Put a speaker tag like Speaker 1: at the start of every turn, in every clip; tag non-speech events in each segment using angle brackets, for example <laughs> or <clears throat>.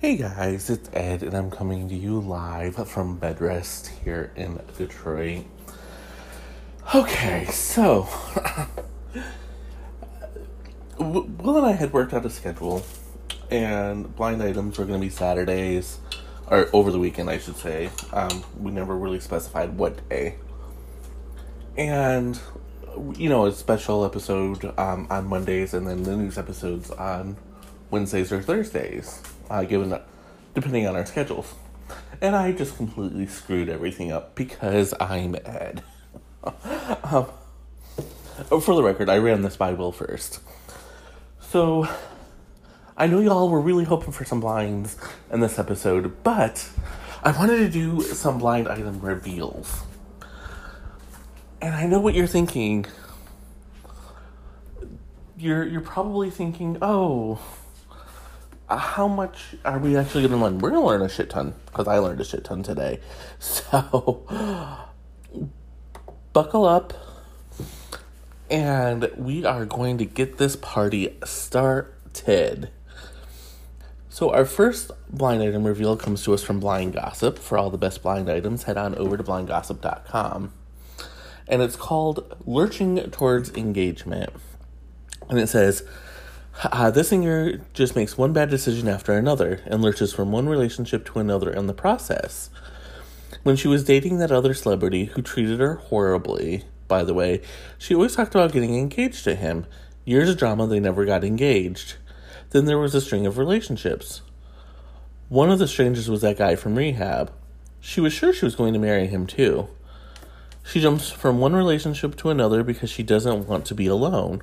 Speaker 1: Hey guys, it's Ed, and I'm coming to you live from Bedrest here in Detroit. Okay, so <laughs> Will and I had worked out a schedule, and blind items were going to be Saturdays, or over the weekend, I should say. Um, we never really specified what day. And, you know, a special episode um, on Mondays, and then the news episodes on Wednesdays or Thursdays uh, given depending on our schedules. And I just completely screwed everything up because I'm Ed. <laughs> um, for the record, I ran this by Will first. So, I know y'all were really hoping for some blinds in this episode, but I wanted to do some blind item reveals. And I know what you're thinking. You're you're probably thinking, "Oh, Uh, how much are we actually going to learn? We're going to learn a shit ton because I learned a shit ton today. <laughs> So, buckle up and we are going to get this party started. So, our first blind item reveal comes to us from Blind Gossip. For all the best blind items, head on over to blindgossip.com. And it's called Lurching Towards Engagement. And it says, uh, this singer just makes one bad decision after another and lurches from one relationship to another in the process. When she was dating that other celebrity who treated her horribly, by the way, she always talked about getting engaged to him. Years of drama, they never got engaged. Then there was a string of relationships. One of the strangers was that guy from rehab. She was sure she was going to marry him too. She jumps from one relationship to another because she doesn't want to be alone.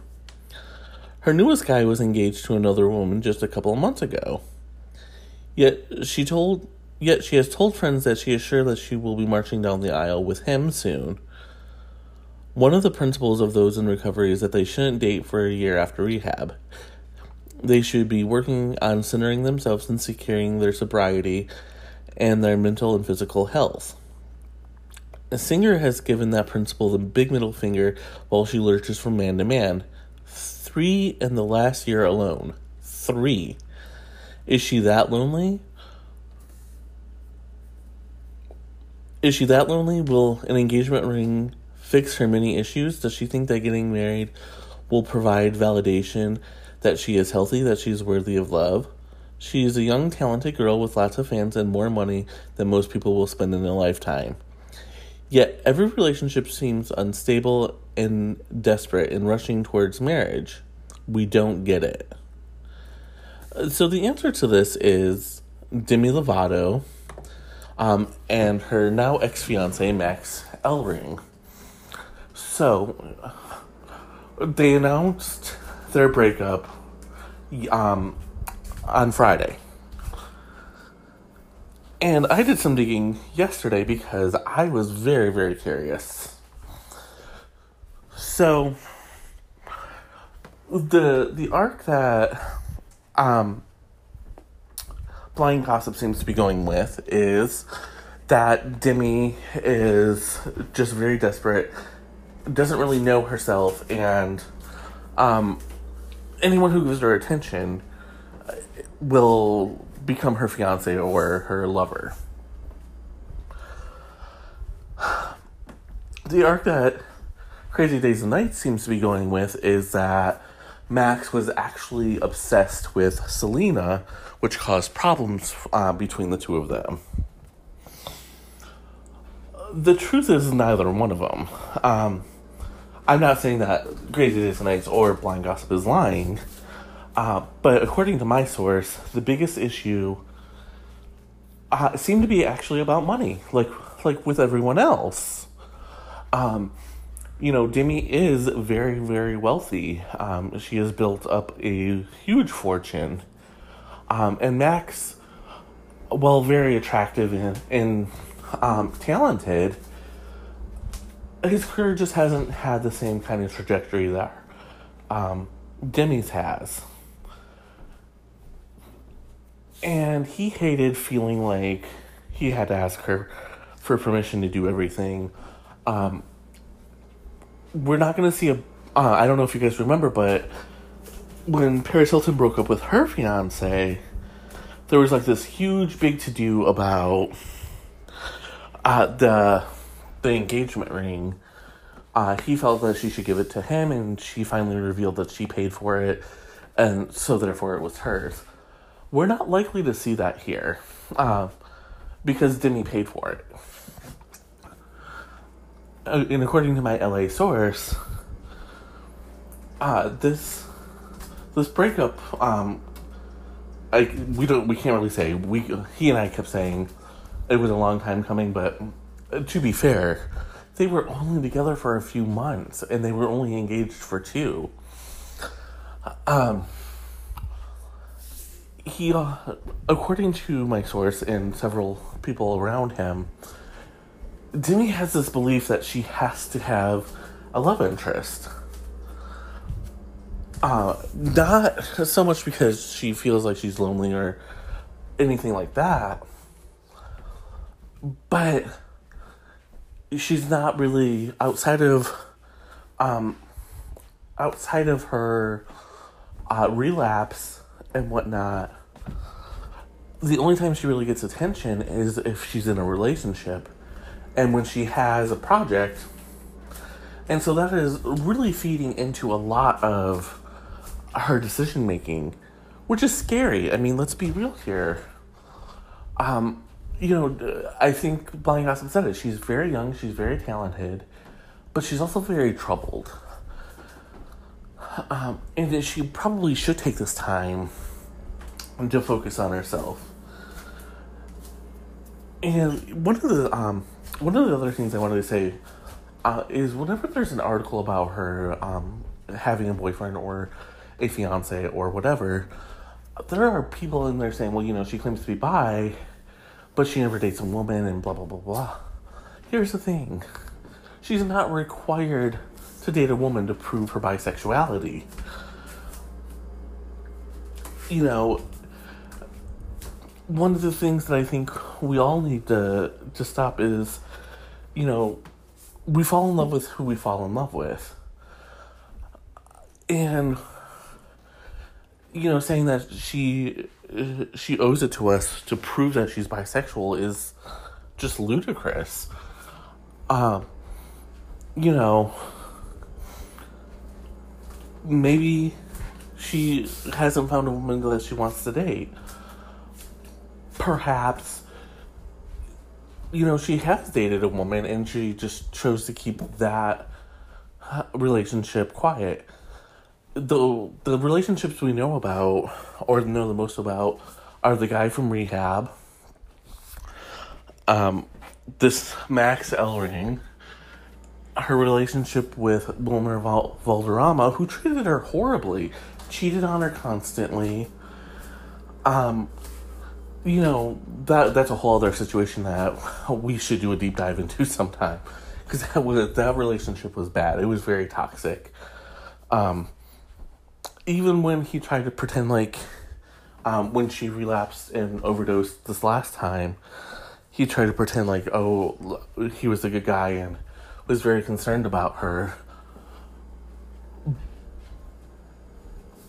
Speaker 1: Her newest guy was engaged to another woman just a couple of months ago. Yet she told yet she has told friends that she is sure that she will be marching down the aisle with him soon. One of the principles of those in recovery is that they shouldn't date for a year after rehab. They should be working on centering themselves and securing their sobriety and their mental and physical health. A singer has given that principle the big middle finger while she lurches from man to man, Three in the last year alone. Three. Is she that lonely? Is she that lonely? Will an engagement ring fix her many issues? Does she think that getting married will provide validation that she is healthy, that she is worthy of love? She is a young, talented girl with lots of fans and more money than most people will spend in a lifetime. Yet every relationship seems unstable and desperate and rushing towards marriage we don't get it. So the answer to this is Demi Lovato um, and her now ex fiance Max Ehrich. So they announced their breakup um, on Friday. And I did some digging yesterday because I was very, very curious. So the the arc that um, blind gossip seems to be going with is that Demi is just very desperate, doesn't really know herself, and um, anyone who gives her attention will become her fiance or her lover. The arc that Crazy Days and Nights seems to be going with is that Max was actually obsessed with Selena, which caused problems uh, between the two of them. The truth is neither one of them. Um, I'm not saying that Crazy Days and Nights or Blind Gossip is lying, uh, but according to my source, the biggest issue uh, seemed to be actually about money, like like with everyone else. Um, you know, Demi is very, very wealthy. Um, she has built up a huge fortune. Um, and Max, while very attractive and, and um, talented, his career just hasn't had the same kind of trajectory that um, Demi's has. And he hated feeling like he had to ask her for permission to do everything. Um, we're not going to see a. Uh, I don't know if you guys remember, but when Paris Hilton broke up with her fiance, there was like this huge big to do about uh, the the engagement ring. Uh, he felt that she should give it to him, and she finally revealed that she paid for it, and so therefore it was hers. We're not likely to see that here, uh, because Demi paid for it. Uh, and according to my LA source, uh, this this breakup, um, I we don't we can't really say we he and I kept saying it was a long time coming, but uh, to be fair, they were only together for a few months and they were only engaged for two. Um, he, uh, according to my source and several people around him, Demi has this belief that she has to have a love interest. Uh, not so much because she feels like she's lonely or anything like that, but she's not really outside of, um, outside of her uh, relapse and whatnot. The only time she really gets attention is if she's in a relationship and when she has a project. And so that is really feeding into a lot of her decision making, which is scary. I mean, let's be real here. Um, you know, I think Blind Gossip said it. She's very young, she's very talented, but she's also very troubled. Um, and she probably should take this time to focus on herself. And one of the um, one of the other things I wanted to say uh, is whenever there's an article about her um, having a boyfriend or a fiance or whatever, there are people in there saying, well, you know, she claims to be bi, but she never dates a woman and blah, blah, blah, blah. Here's the thing she's not required to date a woman to prove her bisexuality. You know, one of the things that I think we all need to to stop is, you know, we fall in love with who we fall in love with. And you know, saying that she she owes it to us to prove that she's bisexual is just ludicrous. Um, you know, maybe she hasn't found a woman that she wants to date. Perhaps, you know, she has dated a woman and she just chose to keep that relationship quiet. The the relationships we know about or know the most about are the guy from rehab, um, this Max Ehrich, her relationship with Wilmer Val- Valderrama, who treated her horribly, cheated on her constantly. Um, you know that that's a whole other situation that <laughs> we should do a deep dive into <laughs> sometime because that was that relationship was bad. It was very toxic. Um, even when he tried to pretend like um, when she relapsed and overdosed this last time, he tried to pretend like oh he was a good guy and was very concerned about her.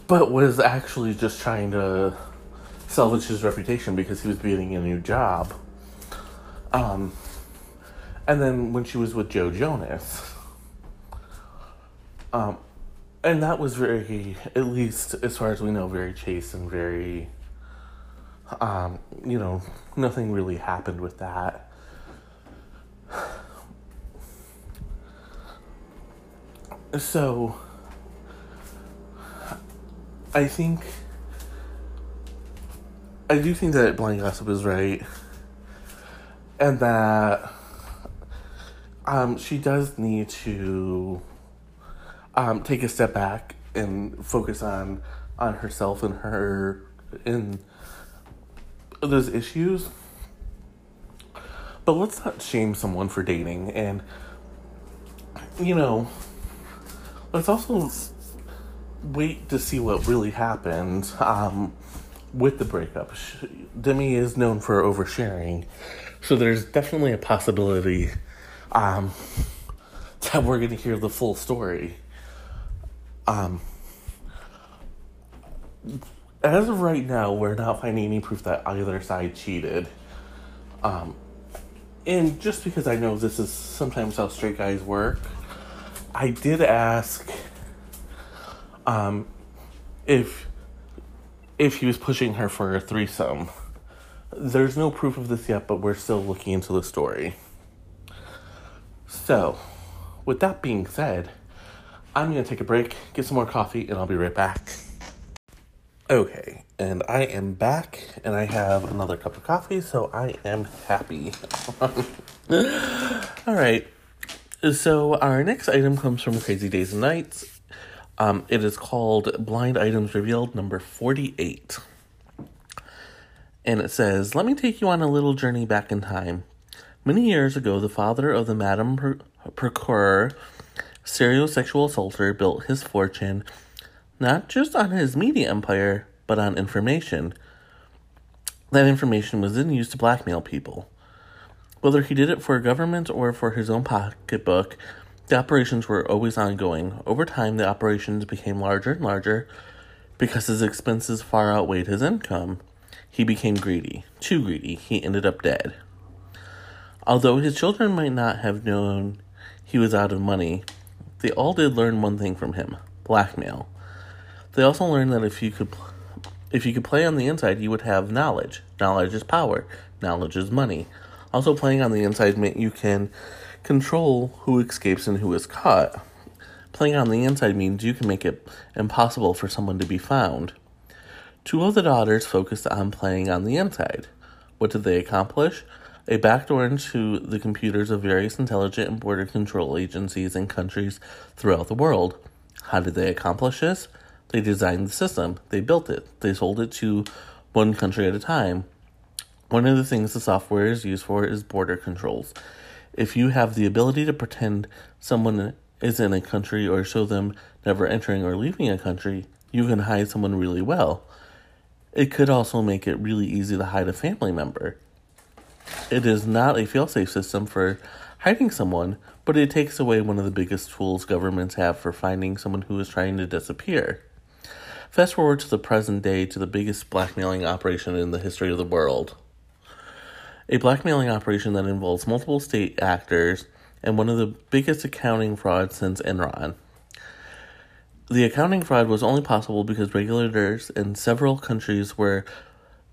Speaker 1: But was actually just trying to salvage his reputation because he was getting a new job. Um, and then when she was with Joe Jonas, um, and that was very, at least as far as we know, very chaste and very, um, you know, nothing really happened with that. So, I think, I do think that Blind Gossip is right, and that um, she does need to um, take a step back and focus on on herself and her in those issues. But let's not shame someone for dating, and you know, let's also wait to see what really happened um, with the breakup. Demi is known for oversharing, so there's definitely a possibility um, that we're going to hear the full story. Um, as of right now, we're not finding any proof that either side cheated. Um, and just because I know this is sometimes how straight guys work, I did ask um, if if he was pushing her for a threesome. There's no proof of this yet, but we're still looking into the story. So, with that being said, I'm to take a break, get some more coffee, and I'll be right back. Okay, and I am back, and I have another cup of coffee, so I am happy. <laughs> All right, so our next item comes from Crazy Days and Nights. Um, it is called Blind Items Revealed number 48. And it says, Let me take you on a little journey back in time. Many years ago, the father of the Madame Procurer, serial sexual assaulter, built his fortune not just on his media empire, but on information. That information was then used to blackmail people. Whether he did it for government or for his own pocketbook, the operations were always ongoing. Over time, the operations became larger and larger because his expenses far outweighed his income. He became greedy, too greedy. He ended up dead. Although his children might not have known he was out of money, they all did learn one thing from him blackmail. They also learned that if you could if you could play on the inside, you would have knowledge. Knowledge is power. Knowledge is money. Also, playing on the inside meant you can control who escapes and who is caught. Playing on the inside means you can make it impossible for someone to be found. Two of the daughters focused on playing on the inside. What did they accomplish? A backdoor into the computers of various intelligent and border control agencies in countries throughout the world. How did they accomplish this? They designed the system, they built it, they sold it to one country at a time. One of the things the software is used for is border controls. If you have the ability to pretend someone is in a country or show them never entering or leaving a country, you can hide someone really well. It could also make it really easy to hide a family member. It is not a failsafe system for hiding someone, but it takes away one of the biggest tools governments have for finding someone who is trying to disappear. Fast forward to the present day to the biggest blackmailing operation in the history of the world. A blackmailing operation that involves multiple state actors and one of the biggest accounting frauds since Enron. The accounting fraud was only possible because regulators in several countries were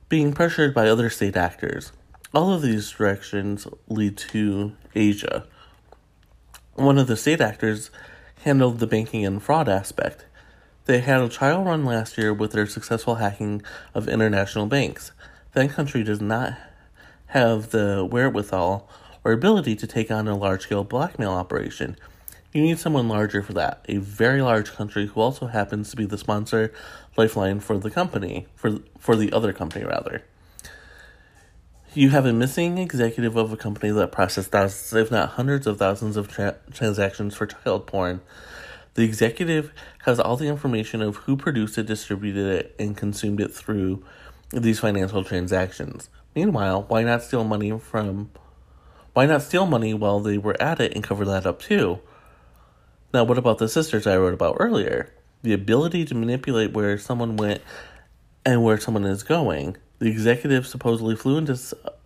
Speaker 1: being pressured by other state actors. All of these directions lead to Asia. One of the state actors handled the banking and fraud aspect. They had a trial run last year with their successful hacking of international banks. That country does not have the wherewithal or ability to take on a large scale blackmail operation. You need someone larger for that. A very large country who also happens to be the sponsor lifeline for the company, for for the other company rather. You have a missing executive of a company that processed thousands, if not hundreds of thousands of tra- transactions for child porn. The executive has all the information of who produced it, distributed it, and consumed it through these financial transactions. Meanwhile, why not steal money from why not steal money while they were at it and cover that up too? Now, what about the sisters I wrote about earlier? The ability to manipulate where someone went and where someone is going. The executive supposedly flew into,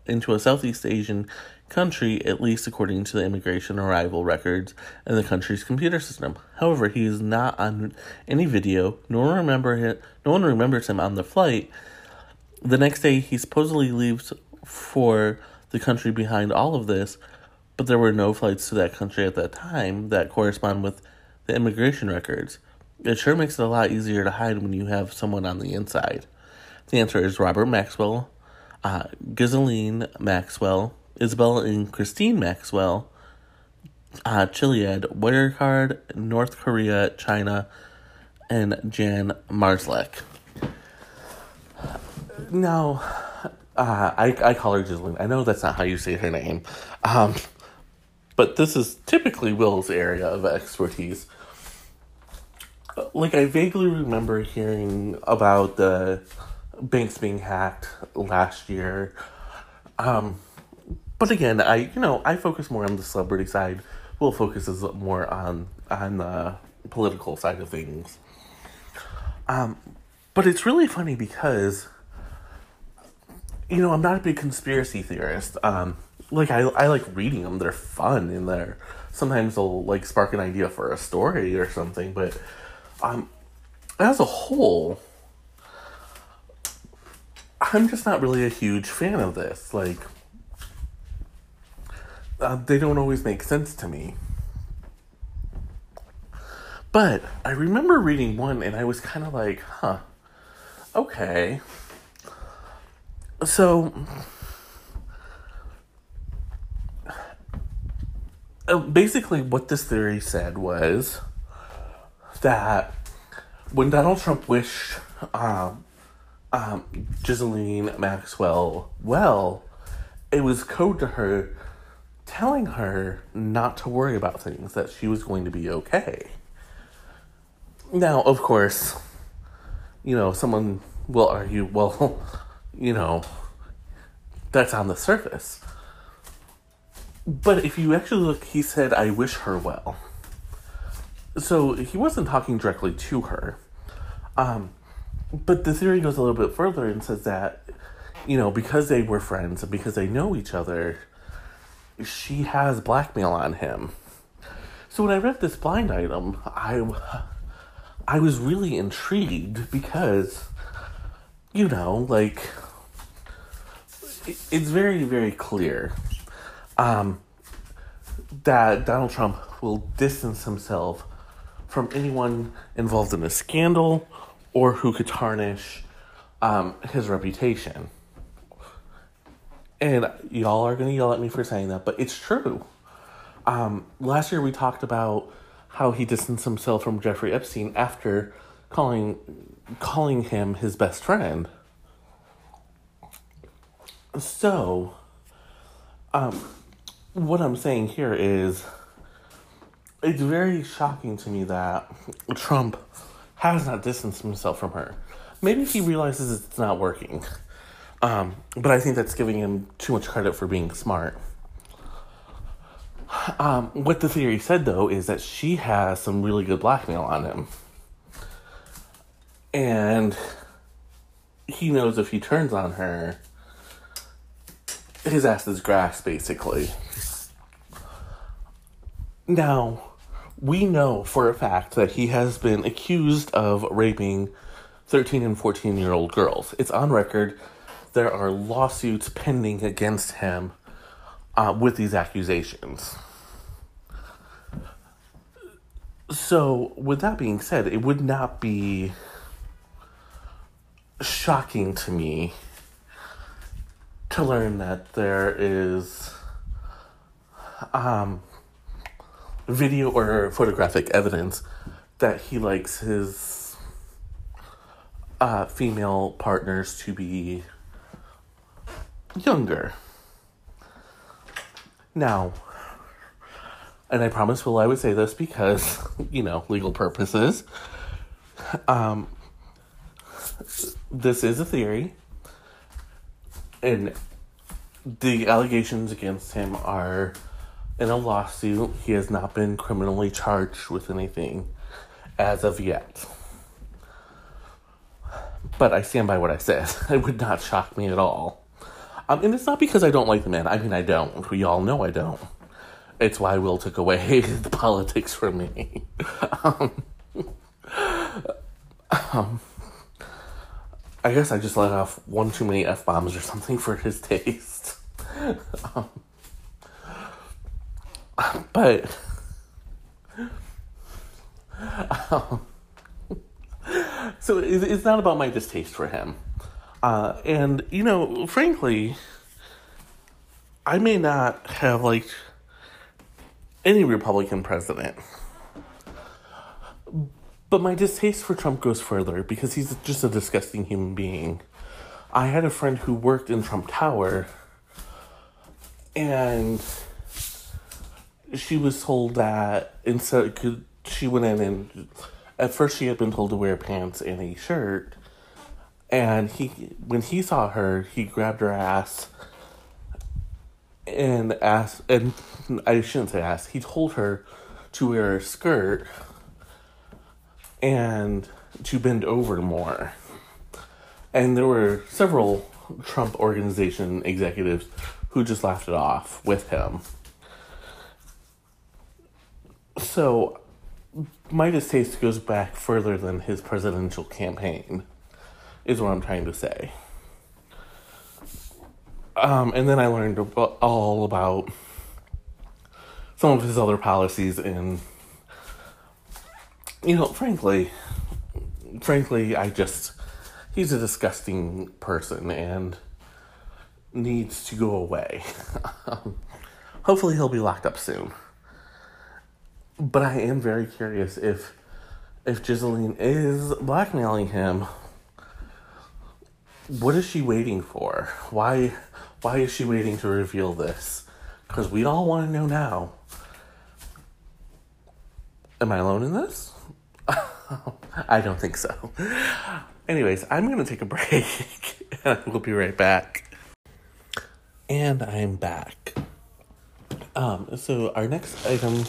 Speaker 1: into a Southeast Asian country, at least according to the immigration arrival records and the country's computer system. However, he is not on any video, nor remember him, no one remembers him on the flight. The next day, he supposedly leaves for the country behind all of this, but there were no flights to that country at that time that correspond with the immigration records. It sure makes it a lot easier to hide when you have someone on the inside. The answer is Robert Maxwell, uh, Ghislaine Maxwell, Isabel and Christine Maxwell, uh, Chiliad, Wirecard, North Korea, China, and Jan Marsalek. Now, uh, I, I call her Ghislaine. I know that's not how you say her name. Um, but this is typically Will's area of expertise. Like, I vaguely remember hearing about the banks being hacked last year. Um, but again, I you know I focus more on the celebrity side. Will focuses more on on the political side of things. Um, But it's really funny because, you know, I'm not a big conspiracy theorist. Um, like I, I like reading them. They're fun and they're sometimes they'll like spark an idea for a story or something. But um, as a whole, I'm just not really a huge fan of this. Like, uh, they don't always make sense to me. But I remember reading one and I was kind of like, huh, okay. So, uh, basically, what this theory said was that when Donald Trump wished um, um, Maxwell well, it was code to her telling her not to worry about things, that she was going to be okay. Now, of course, you know, someone will argue, well, you know, that's on the surface. But if you actually look, he said, I wish her well. So he wasn't talking directly to her. Um, but the theory goes a little bit further and says that, you know, because they were friends and because they know each other, she has blackmail on him. So when I read this blind item, I I was really intrigued because you know, like it's very very clear um, that Donald Trump will distance himself from anyone involved in a scandal or who could tarnish um, his reputation. And y'all are going to yell at me for saying that, but it's true. Um, last year we talked about how he distanced himself from Jeffrey Epstein after calling calling him his best friend. So, um, what I'm saying here is, it's very shocking to me that Trump has not distanced himself from her. Maybe he realizes it's not working. Um, but I think that's giving him too much credit for being smart. Um, what the theory said, though, is that she has some really good blackmail on him. And he knows if he turns on her, his ass is grass, basically. Now, we know for a fact that he has been accused of raping 13 and 14 year old girls. It's on record there are lawsuits pending against him uh, with these accusations. So, with that being said, it would not be shocking to me to learn that there is um, video or photographic evidence that he likes his uh, female partners to be younger. Now, and I promise Will I would say this because, you know, legal purposes. Um, this is a theory, and the allegations against him are in a lawsuit. He has not been criminally charged with anything as of yet. But I stand by what I said. <laughs> It would not shock me at all. Um, and it's not because I don't like the man. I mean, I don't. We all know I don't. It's why Will took away <laughs> the politics from me. <laughs> um, um, I guess I just let off one too many f bombs or something for his taste. <laughs> um, but. Um, so it's not about my distaste for him. Uh, and, you know, frankly, I may not have liked any Republican president. But my distaste for Trump goes further because he's just a disgusting human being. I had a friend who worked in Trump Tower and she was told that instead she went in and at first she had been told to wear pants and a shirt and he when he saw her he grabbed her ass and asked and i shouldn't say asked he told her to wear a skirt and to bend over more And there were several Trump organization executives who just laughed it off with him. So, my distaste goes back further than his presidential campaign, is what I'm trying to say. Um, and then I learned all about some of his other policies and you know frankly frankly i just he's a disgusting person and needs to go away. <laughs> Um, hopefully he'll be locked up soon. But i am very curious if if Ghislaine is blackmailing him what is she waiting for? Why why is she waiting to reveal this? Because we all want to know now. Am I alone in this? <laughs> I don't think so. Anyways, I'm going to take a break <laughs> we'll be right back. And I'm back. Um, so our next item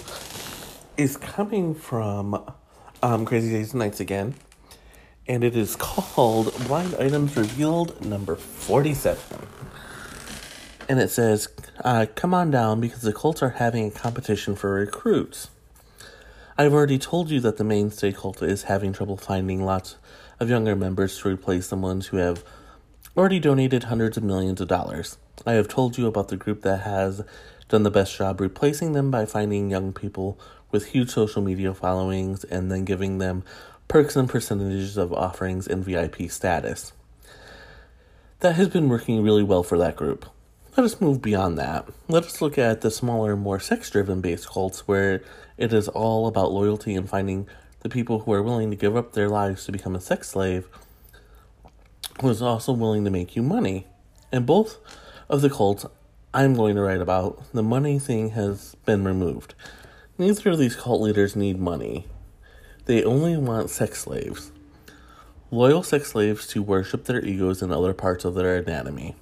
Speaker 1: is coming from um, Crazy Days and Nights again. And it is <laughs> called Blind Items Revealed number 47. And it says, uh, Come on down because the Colts are having a competition for recruits. I've already told you that the mainstay cult is having trouble finding lots of younger members to replace the ones who have already donated hundreds of millions of dollars. I have told you about the group that has done the best job replacing them by finding young people with huge social media followings and then giving them perks and percentages of offerings and VIP status. That has been working really well for that group. Let us move beyond that. Let us look at the smaller, more sex driven based cults where it is all about loyalty and finding the people who are willing to give up their lives to become a sex slave who is also willing to make you money. And both of the cults I'm going to write about, the money thing has been removed. Neither of these cult leaders need money. They only want sex slaves. Loyal sex slaves to worship their egos and other parts of their anatomy.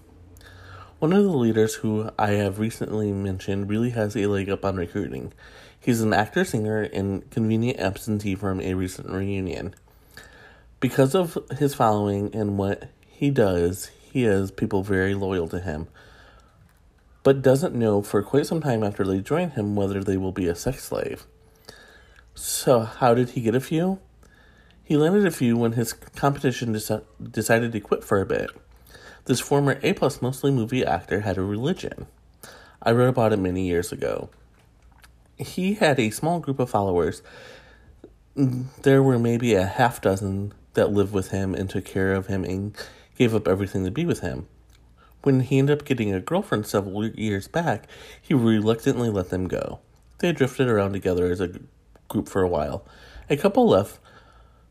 Speaker 1: One of the leaders who I have recently mentioned really has a leg up on recruiting. He's an actor singer and convenient absentee from a recent reunion. Because of his following and what he does, he has people very loyal to him, but doesn't know for quite some time after they join him whether they will be a sex slave. So, how did he get a few? He landed a few when his competition decided to quit for a bit. This former A plus mostly movie actor had a religion. I wrote about it many years ago. He had a small group of followers. There were maybe a half dozen that lived with him and took care of him and gave up everything to be with him. When he ended up getting a girlfriend several years back, he reluctantly let them go. They drifted around together as a group for a while. A couple left,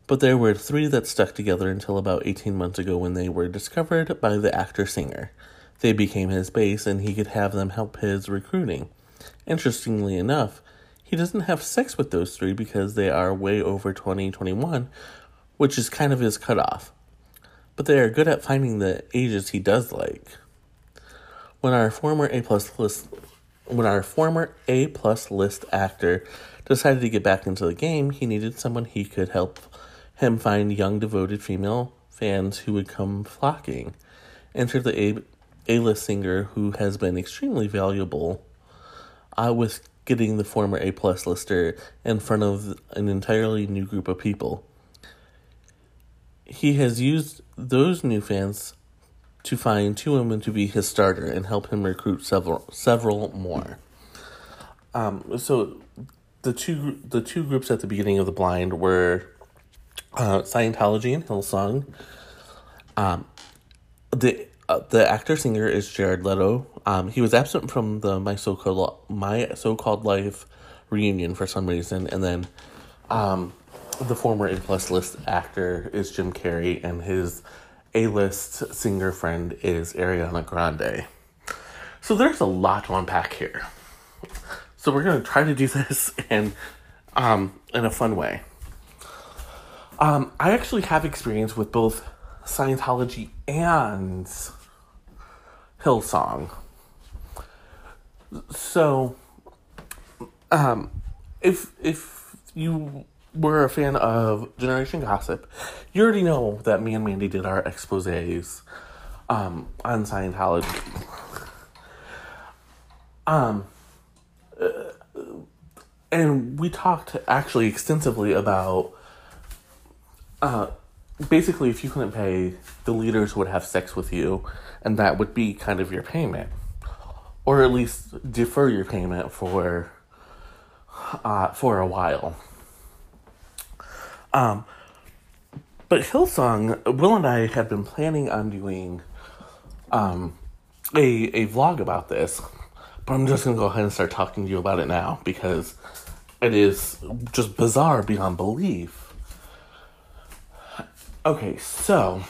Speaker 1: but there were three that stuck together until about 18 months ago when they were discovered by the actor singer. They became his base and he could have them help his recruiting. Interestingly enough, he doesn't have sex with those three because they are way over 2021, which is kind of his cutoff. But they are good at finding the ages he does like. When our former A plus list when our former A plus list actor decided to get back into the game, he needed someone he could help him find young devoted female fans who would come flocking. Enter the A list singer who has been extremely valuable uh, with getting the former A plus lister in front of an entirely new group of people. He has used those new fans to find two women to be his starter and help him recruit several several more. Um, so the two the two groups at the beginning of the blind were uh, Scientology and Hillsong. Um, the uh, the actor singer is Jared Leto. Um, he was absent from the my so called my so called life reunion for some reason, and then um, the former A plus list actor is Jim Carrey, and his A list singer friend is Ariana Grande. So there's a lot to unpack here. So we're gonna try to do <laughs> this in um, in a fun way. Um, I actually have experience with both Scientology and Hillsong. So, um, if if you were a fan of Generation Gossip, you already know that me and Mandy did our exposés um, on Scientology. Um, uh, and we talked actually extensively about uh, basically if you couldn't pay, the leaders would have sex with you, and that would be kind of your payment, or at least defer your payment for uh, for a while. Um, but Hillsong, Will and I have been planning on doing um, a a vlog about this, but I'm just gonna go ahead and start talking to you about it now because it is just bizarre beyond belief. Okay, so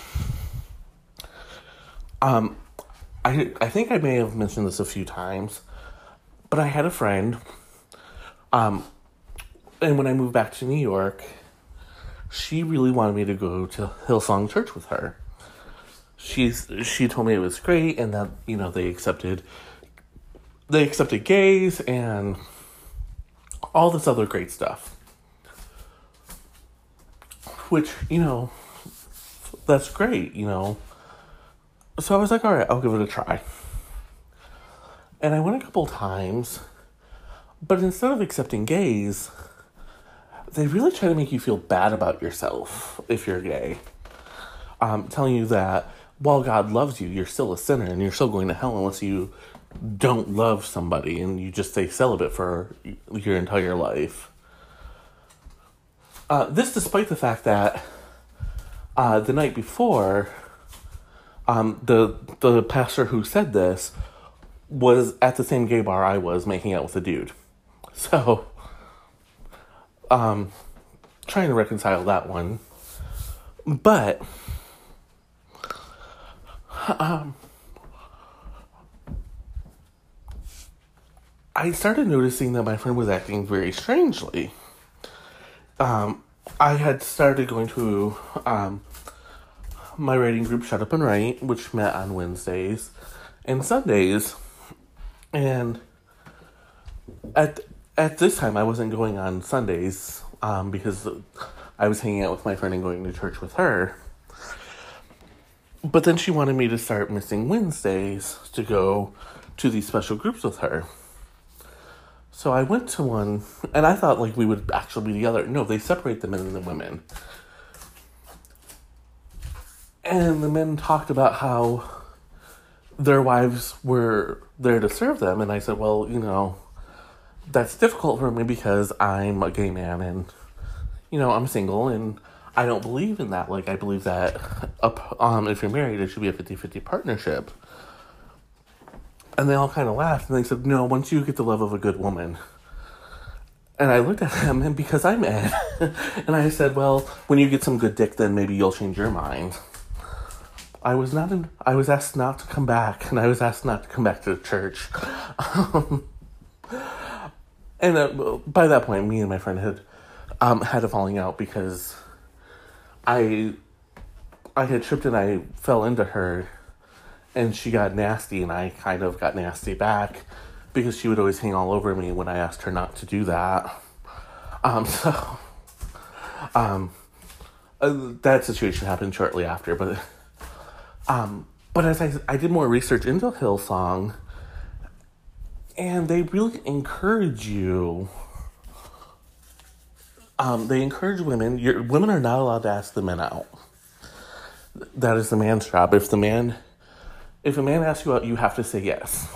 Speaker 1: um, I I think I may have mentioned this a few times, but I had a friend, um, and when I moved back to New York, she really wanted me to go to Hillsong Church with her. She's she told me it was great and that you know they accepted they accepted gays and all this other great stuff. Which, you know, that's great, you know. So I was like, all right, I'll give it a try. And I went a couple times, but instead of accepting gays, they really try to make you feel bad about yourself if you're gay. Um, telling you that while God loves you, you're still a sinner and you're still going to hell unless you don't love somebody and you just stay celibate for your entire life. Uh, this, despite the fact that uh, the night before, um, the the pastor who said this was at the same gay bar I was, making out with a dude. <laughs> So, um, trying to reconcile that one, but um, I started noticing that my friend was acting very strangely. Um, I had started going to um, my writing group, Shut Up and Write, which met on Wednesdays and Sundays, and at at this time I wasn't going on Sundays um, because I was hanging out with my friend and going to church with her. But then she wanted me to start missing Wednesdays to go to these special groups with her. So I went to one, and I thought like we would actually be together. No, they separate the men and the women. And the men talked about how their wives were there to serve them, and I said, well, you know, that's difficult for me because I'm a gay man and, you know, I'm single and I don't believe in that. Like, I believe that um, if you're married, it should be a 50 50 partnership. And they all kind of laughed and they said, No, once you get the love of a good woman. And I looked at him, and because I'm Ed, <laughs> and I said, Well, when you get some good dick, then maybe you'll change your mind. I was not in, I was asked not to come back, and I was asked not to come back to the church. <laughs> And uh, by that point, me and my friend had um, had a falling out because I I had tripped and I fell into her and she got nasty and I kind of got nasty back because she would always hang all over me when I asked her not to do that. Um, <laughs> so, um, uh, that situation happened shortly after, but, um, but as I, I did more research into Hillsong, and they really encourage you. Um, they encourage women. Your women are not allowed to ask the men out. That is the man's job. If the man if a man asks you out, you have to say yes.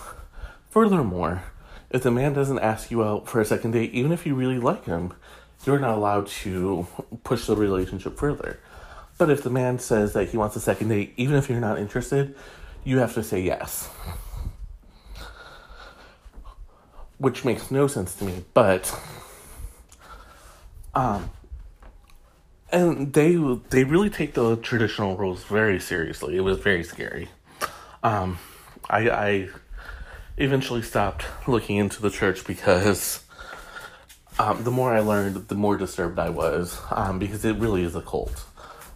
Speaker 1: Furthermore, if the man doesn't ask you out for a second date, even if you really like him, you're not allowed to push the relationship further. But if the man says that he wants a second date, even if you're not interested, you have to say yes. Which makes no sense to me, but um and they they really take the traditional rules very seriously. It was very scary. Um, I, I eventually stopped looking into the church because um, the more I learned, the more disturbed I was um, because it really is a cult.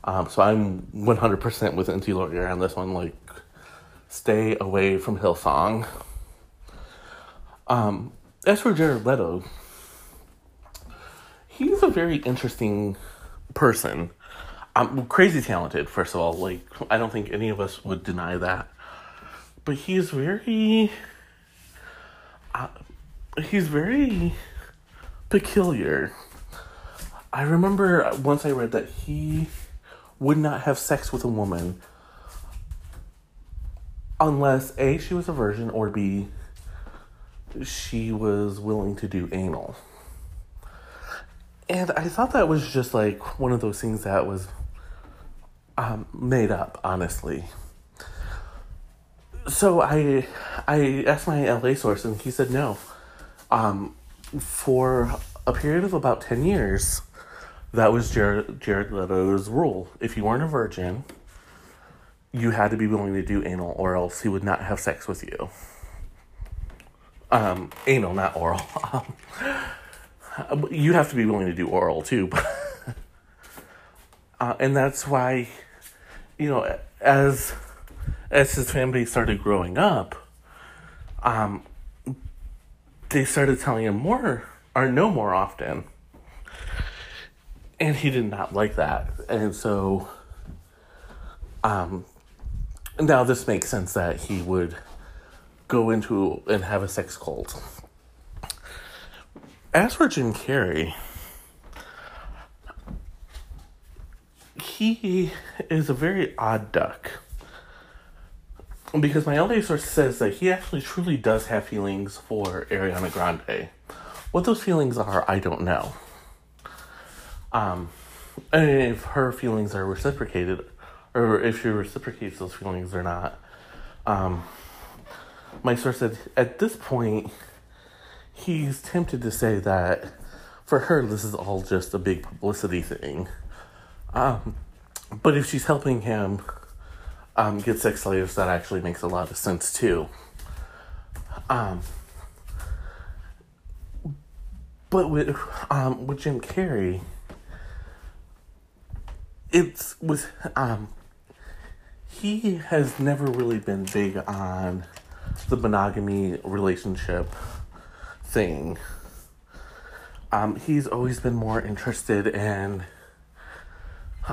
Speaker 1: Um, so I'm 100% with Enty Lawyer on this one. Like, stay away from Hillsong. Um, as for Jared Leto, he's a very interesting person. Um, crazy talented, first of all. Like, I don't think any of us would deny that. But he's very. Uh, he's very peculiar. I remember once I read that he would not have sex with a woman unless A, she was a virgin, or B, she was willing to do anal. And I thought that was just like one of those things that was um, made up, honestly. So I I asked my LA source and he said no. Um, for a period of about 10 years, that was Jared, Jared Leto's rule. If you weren't a virgin, you had to be willing to do anal or else he would not have sex with you. Um, anal, not oral. <laughs> you have to be willing to do oral too. <laughs> uh, and that's why, you know, as as his family started growing up, um, they started telling him more or no more often. And he did not like that. And so um now this makes sense that he would go into and have a sex cult. As for Jim Carrey, he is a very odd duck. Because my LA source says that he actually truly does have feelings for Ariana Grande. What those feelings are, I don't know. Um, and if her feelings are reciprocated, or if she reciprocates those feelings or not. Um, my source said at this point, he's tempted to say that for her, this is all just a big publicity thing. Um, but if she's helping him um, get sex slaves, that actually makes a lot of sense too. Um, but with um, with Jim Carrey, it's with um, he has never really been big on the monogamy relationship thing. Um, he's always been more interested in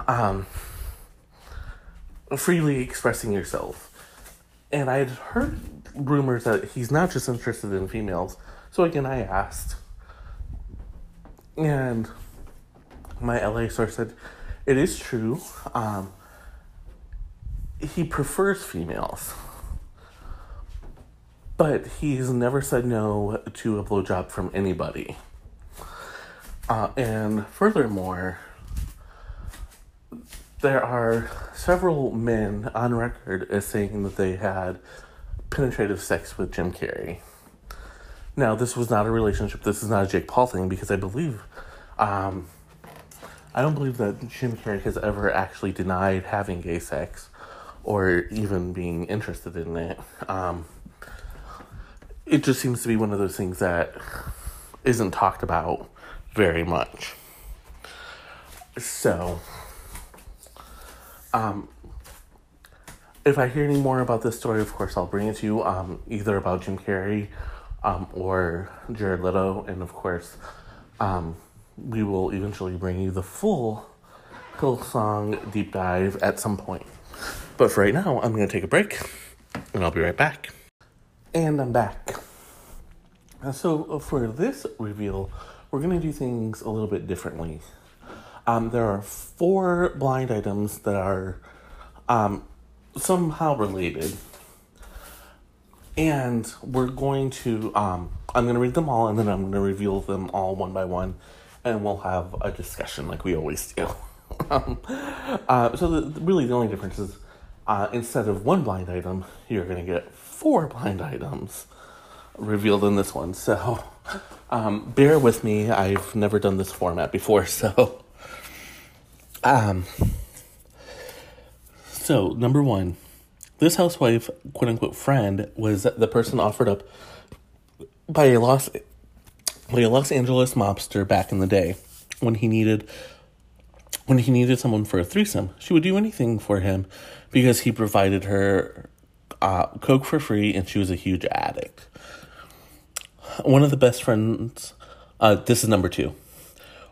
Speaker 1: um, freely expressing yourself. And I had heard rumors that he's not just interested in females. So again, I asked. And my LA source said, it is true. Um, he prefers females. But he's never said no to a blowjob from anybody. Uh, and furthermore, there are several men on record as saying that they had penetrative sex with Jim Carrey. Now, this was not a relationship. This is not a Jake Paul thing because I believe, um, I don't believe that Jim Carrey has ever actually denied having gay sex or even being interested in it. Um, it just seems to be one of those things that isn't talked about very much. So, um, if I hear any more about this story, of course, I'll bring it to you, um, either about Jim Carrey um, or Jared Leto, and of course, um, we will eventually bring you the full Hillsong deep dive at some point. But for right now, I'm going to take a break and I'll be right back. And I'm back. So, uh, for this reveal, we're going to do things a little bit differently. Um, there are four blind items that are um, somehow related. And we're going to, um, I'm going to read them all and then I'm going to reveal them all one by one. And we'll have a discussion like we always do. <laughs> Um, uh, so, the, really, the only difference is uh, instead of one blind item, you're going to get four blind items revealed in this one. So um, bear with me. I've never done this format before. <laughs> So, um, so number one, this housewife, quote unquote, friend was the person offered up by a Los, by a Los Angeles mobster back in the day when he needed when he needed someone for a threesome. She would do anything for him because he provided her uh, Coke for free and she was a huge addict. One of the best friends, uh, this is number two.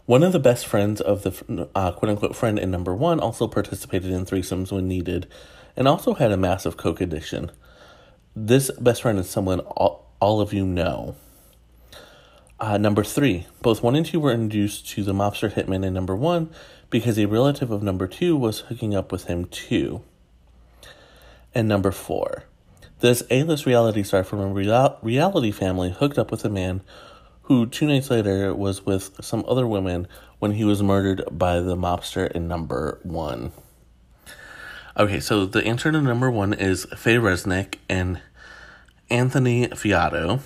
Speaker 1: One of the best friends of the uh, quote unquote friend in number one also participated in threesomes when needed and also had a massive coke addiction. This best friend is someone all, all of you know. Uh, number three, both one and two were introduced to the mobster hitman in number one because a relative of number two was hooking up with him too. And number four, this A list reality star from a real- reality family hooked up with a man who two nights later was with some other women when he was murdered by the mobster in number one. Okay, so the answer to number one is Faye Resnick and Anthony Fiato.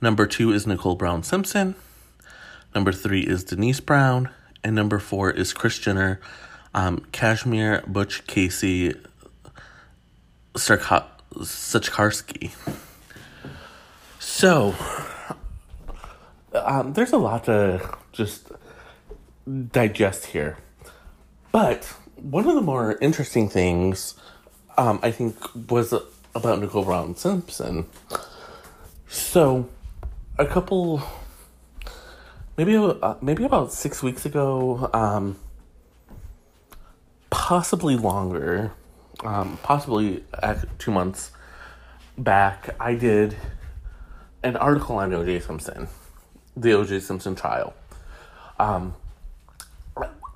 Speaker 1: Number two is Nicole Brown Simpson. Number three is Denise Brown. And number four is Kris Jenner, um, Casimir Butch Casey Sucharski. So, um, there's a lot to just digest here. But one of the more interesting things um, I think was about Nicole Brown Simpson. So, a couple, maybe uh, maybe about six weeks ago, um, possibly longer, um, possibly two months back, I did an article on O.J. Simpson, the O.J. Simpson trial. Um,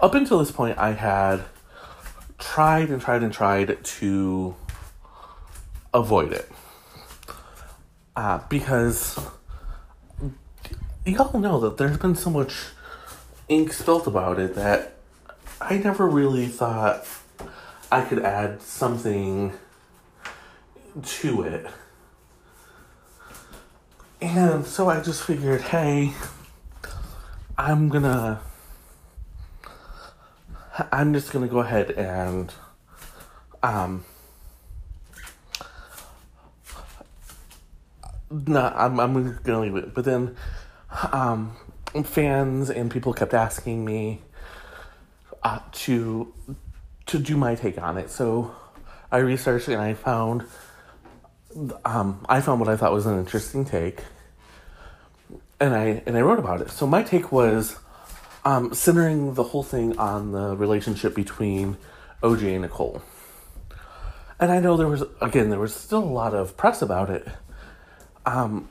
Speaker 1: up until this point, I had tried and tried and tried to avoid it. Uh, because y'all know that there's been so much ink spilt about it that I never really thought I could add something to it. And so I just figured, hey, I'm gonna I'm just gonna go ahead and um no, I'm I'm gonna leave it. But then um fans and people kept asking me uh, to to do my take on it. So I researched and I found um I found what I thought was an interesting take. And I and I wrote about it. So my take was um, centering the whole thing on the relationship between OJ and Nicole. And I know there was, again, there was still a lot of press about it, um,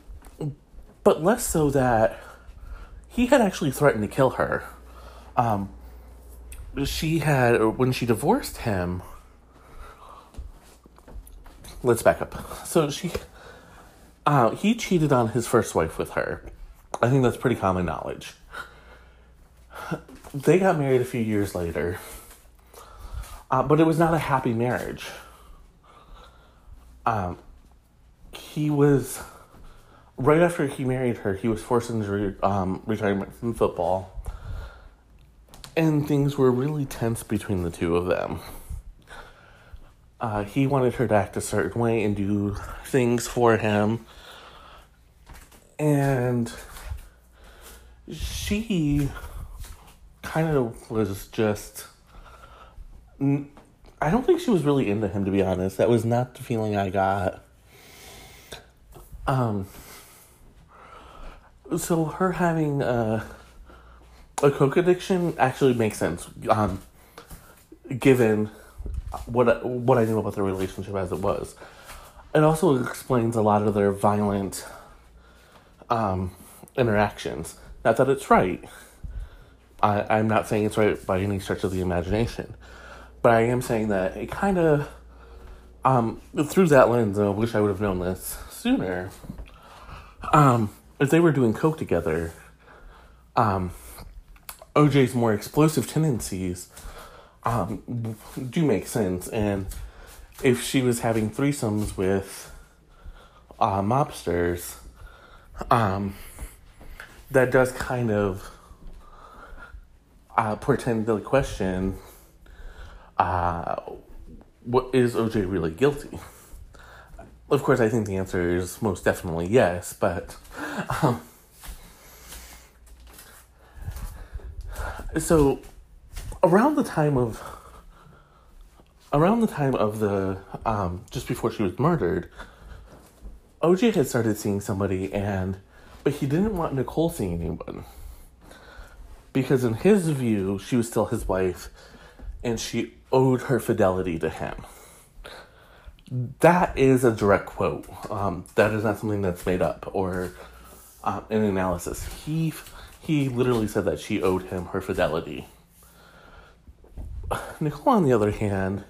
Speaker 1: but less so that he had actually threatened to kill her. Um, she had, when she divorced him, let's back up. So she, uh, he cheated on his first wife with her. I think that's pretty common knowledge they got married a few years later, uh, but it was not a happy marriage. Um, he was right after he married her. He was forced into re- um, retirement from football, and things were really tense between the two of them. Uh, he wanted her to act a certain way and do things for him, and she kind of was just. I don't think she was really into him, to be honest. That was not the feeling I got. Um. So her having a, a coke addiction actually makes sense. Um, given what what I knew about their relationship as it was, it also explains a lot of their violent um, interactions. Not that it's right. I, I'm not saying it's right by any stretch of the imagination, but I am saying that it kind of, um, through that lens, I wish I would have known this sooner. Um, if they were doing coke together, um, OJ's more explosive tendencies, um, do make sense, and if she was having threesomes with uh, mobsters, um, that does kind of uh, pretend to question uh, what is OJ really guilty? Of course, I think the answer is most definitely yes, but um, so around the time of around the time of the um, just before she was murdered, OJ had started seeing somebody, and but he didn't want Nicole seeing anyone because in his view, she was still his wife and she owed her fidelity to him. That is a direct quote. Um, that is not something that's made up or uh, an analysis. He he literally said that she owed him her fidelity. Nicole, on the other hand,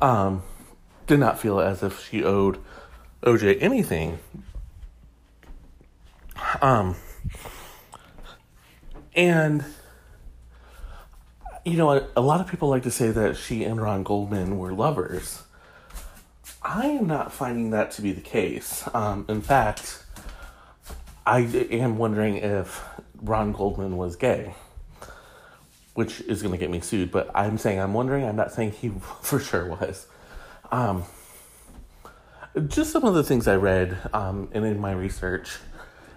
Speaker 1: um, did not feel as if she owed OJ anything. Um, and you know, a, a lot of people like to say that she and Ron Goldman were lovers. I am not finding that to be the case. Um, in fact, I am wondering if Ron Goldman was gay, which is going to get me sued. But I'm saying I'm wondering. I'm not saying he <laughs> for sure was. Um, just some of the things I read um, and in my research,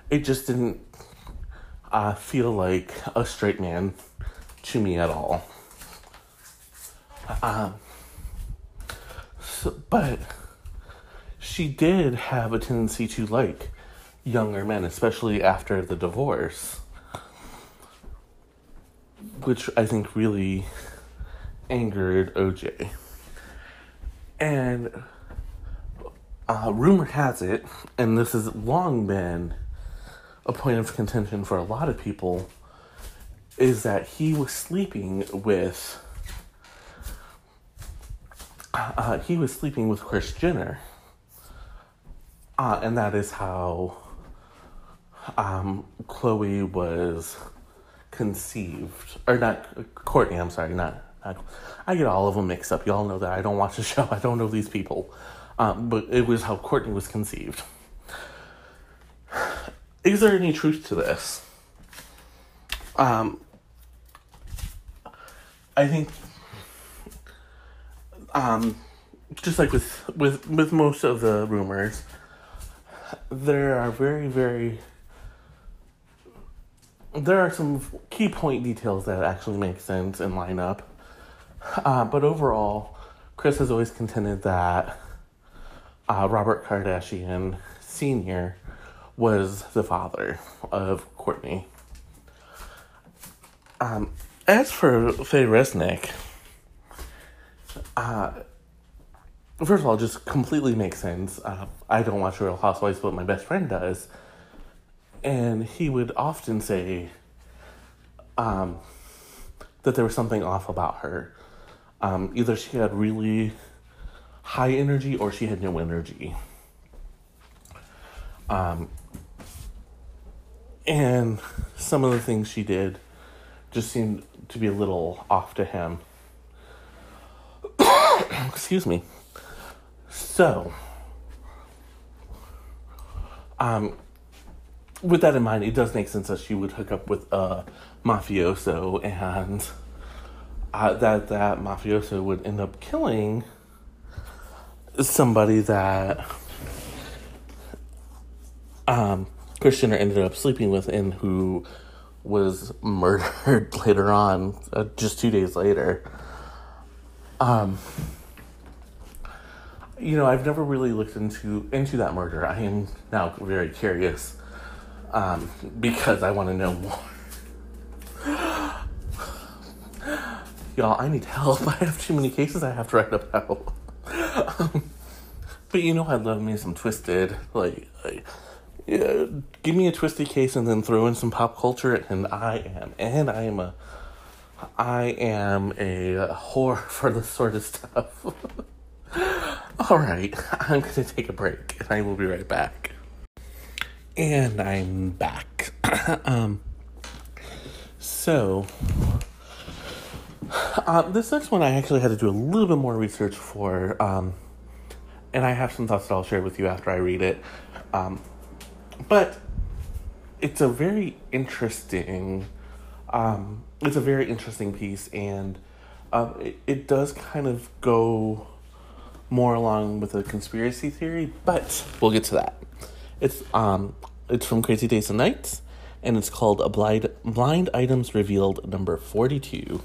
Speaker 1: it just didn't uh, feel like a straight man to me at all. Um, so, but she did have a tendency to like younger men, especially after the divorce, which I think really angered OJ. And uh, rumor has it, and this has long been a point of contention for a lot of people, is that he was sleeping with. Uh, he was sleeping with Kris Jenner. Uh, and that is how um, Khloe was conceived. Or not, Courtney. I'm sorry, not, not, I get all of them mixed up. Y'all know that I don't watch the <laughs> show, I don't know these people. Um, but it was how Courtney was conceived. Is there any truth to this? Um, I think, um, just like with with with most of the rumors, there are very very there are some key point details that actually make sense and line up. Uh, but overall, Kris has always contended that uh, Robert Kardashian Sr. was the father of Courtney. Um, as for Faye Resnick, uh, first of all, just completely makes sense. Uh, I don't watch Real Housewives, but my best friend does. And he would often say um, that there was something off about her. Um, either she had really high energy or she had no energy. Um, and some of the things she did just seemed to be a little off to him. <coughs> Excuse me. So, um, with that in mind, it does make sense that she would hook up with a mafioso, and uh, that that mafioso would end up killing somebody that um, Kris ended up sleeping with, and who was murdered <laughs> later on, uh, just two days later. Um, you know, I've never really looked into into that murder. I am now very curious um, because I want to know more. Y'all, I need help. <laughs> I have too many cases I have to write about. um, <laughs> but you know, I love me some twisted. Like, like yeah, give me a twisted case and then throw in some pop culture, and I am, and I am a, I am a whore <laughs> for this sort of stuff. All right, I'm to take a break and I will be right back. And I'm back. <clears throat> um, so, uh, this next one I actually had to do a little bit more research for, um, and I have some thoughts that I'll share with you after I read it. Um, but it's a very interesting, um, it's a very interesting piece, and uh, it, it does kind of go more along with a conspiracy theory, but we'll get to that. It's um it's from Crazy Days and Nights, and it's called a blind blind items revealed number forty two.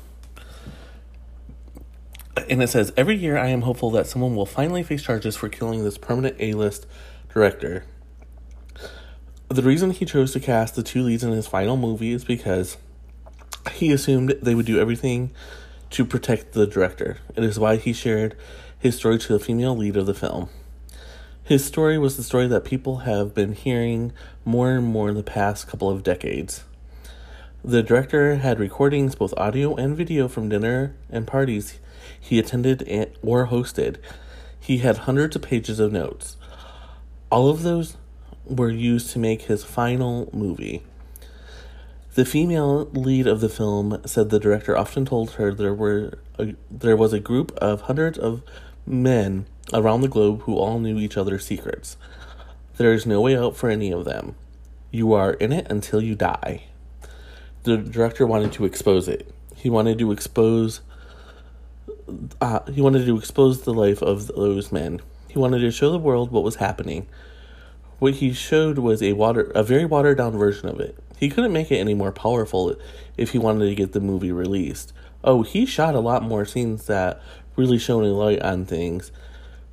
Speaker 1: And it says every year I am hopeful that someone will finally face charges for killing this permanent A list director. The reason he chose to cast the two leads in his final movie is because he assumed they would do everything to protect the director. It is why he shared his story to the female lead of the film. His story was the story that people have been hearing more and more in the past couple of decades. The director had recordings, both audio and video, from dinner and parties he attended or hosted. He had hundreds of pages of notes. All of those were used to make his final movie. The female lead of the film said the director often told her there were a, there was a group of hundreds of men around the globe who all knew each other's secrets. There is no way out for any of them. You are in it until you die. The director wanted to expose it. He wanted to expose. Uh, he wanted to expose the life of those men. He wanted to show the world what was happening. What he showed was a water, a very watered down version of it. He couldn't make it any more powerful if he wanted to get the movie released. Oh, he shot a lot more scenes that really shone a light on things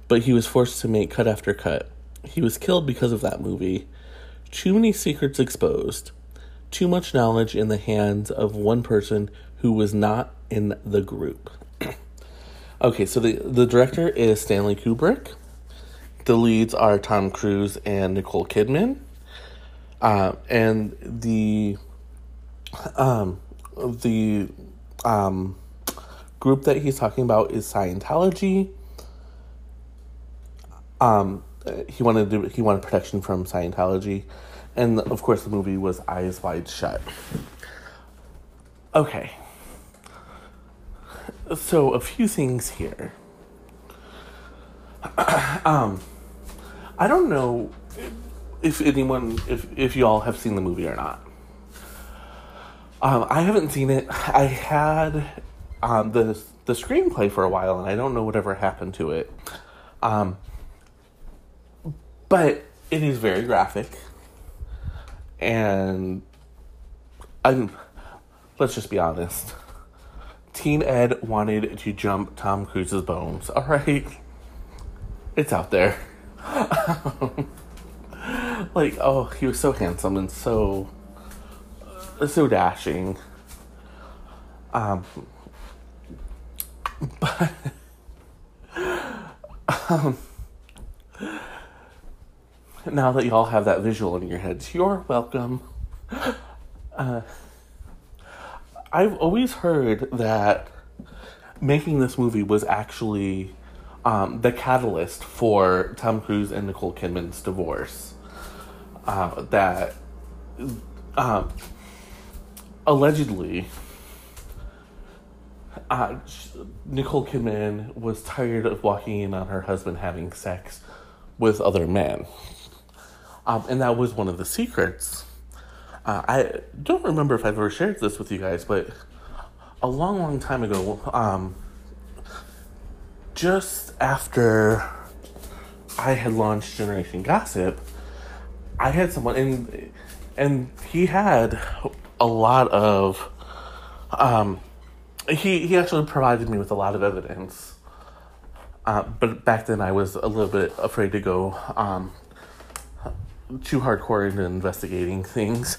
Speaker 1: but he was forced to make cut after cut. He was killed because of that movie. Too many secrets exposed. Too much knowledge in the hands of one person who was not in the group. <clears throat> okay, so the, the director is Stanley Kubrick. The leads are Tom Cruise and Nicole Kidman. Uh, and the um, the um, group that he's talking about is Scientology um, he wanted to, he wanted protection from Scientology, and of course the movie was Eyes Wide Shut. Okay. So a few things here. <clears throat> um, I don't know if anyone, if if y'all have seen the movie or not. Um, I haven't seen it. I had um, the the screenplay for a while, and I don't know whatever happened to it. Um, but it is very graphic. And I'm let's just be honest. Teen Ed wanted to jump Tom Cruise's bones. All right. It's out there. <laughs> like, oh, he was so handsome and so so dashing. Um <laughs> but <laughs> um now that y'all have that visual in your heads, you're welcome. Uh, I've always heard that making this movie was actually um, the catalyst for Tom Cruise and Nicole Kidman's divorce. Uh, that um, allegedly uh, Nicole Kidman was tired of walking in on her husband having sex with other men. Um, and that was one of the secrets. Uh, I don't remember if I've ever shared this with you guys, but a long, long time ago, um, just after I had launched Generation Gossip, I had someone, and and he had a lot of, um, he he actually provided me with a lot of evidence. Uh, but back then, I was a little bit afraid to go um, too hardcore into investigating things.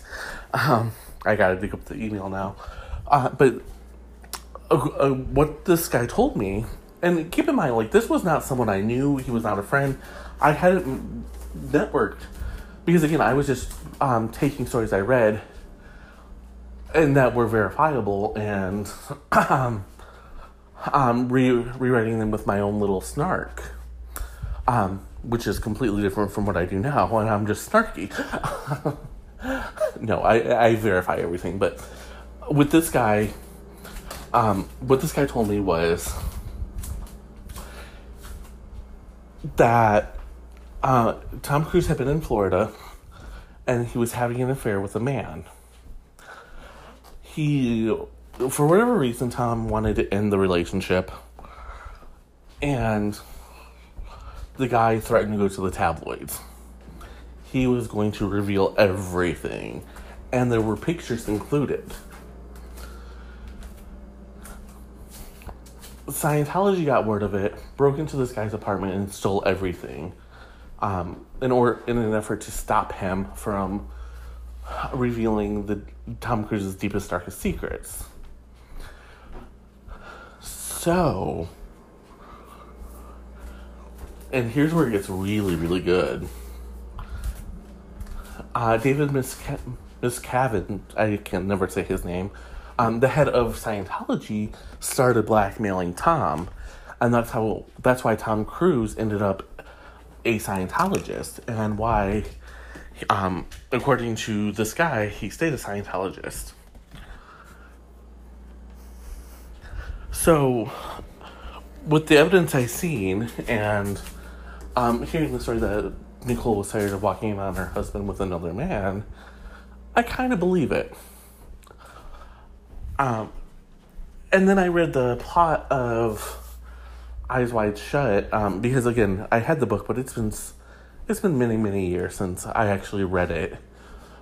Speaker 1: Um, I gotta dig up the email now. Uh, but uh, uh, what this guy told me, and keep in mind, like, this was not someone I knew, he was not a friend. I hadn't networked because, again, I was just um, taking stories I read and that were verifiable and um, um, re- rewriting them with my own little snark. Um, which is completely different from what I do now, and I'm just snarky. no, I, I verify everything, but with this guy, um, what this guy told me was that uh, Tom Cruise had been in Florida and he was having an affair with a man. He, for whatever reason, Tom wanted to end the relationship. And the guy threatened to go to the tabloids. He was going to reveal everything, and there were pictures included. Scientology got word of it, broke into this guy's apartment, and stole everything. um, in or in an effort to stop him from revealing the Tom Cruise's deepest darkest secrets. So, and here's where it gets really, really good. Uh, David Misca- I can never say his name, um, the head of Scientology, started blackmailing Tom, and that's how that's why Tom Cruise ended up a Scientologist, and why, um, according to this guy, he stayed a Scientologist. So, with the evidence I've seen and um, hearing the story that Nicole was tired of walking around her husband with another man, I kind of believe it. Um, and then I read the plot of Eyes Wide Shut um, because again I had the book, but it's been it's been many many years since I actually read it.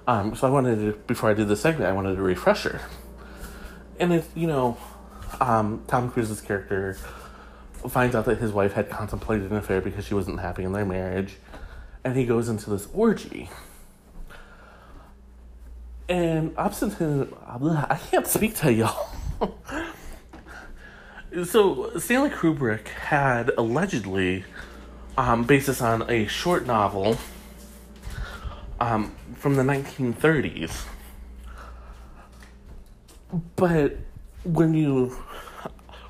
Speaker 1: Um, so I wanted to before I did the segment, I wanted a refresher. And it you know, um, Tom Cruise's character finds out that his wife had contemplated an affair because she wasn't happy in their marriage, and he goes into this orgy. And Obstinate, I can't speak to y'all. <laughs> so Stanley Kubrick had allegedly, um, based this on a short novel um, from the 1930s. But when you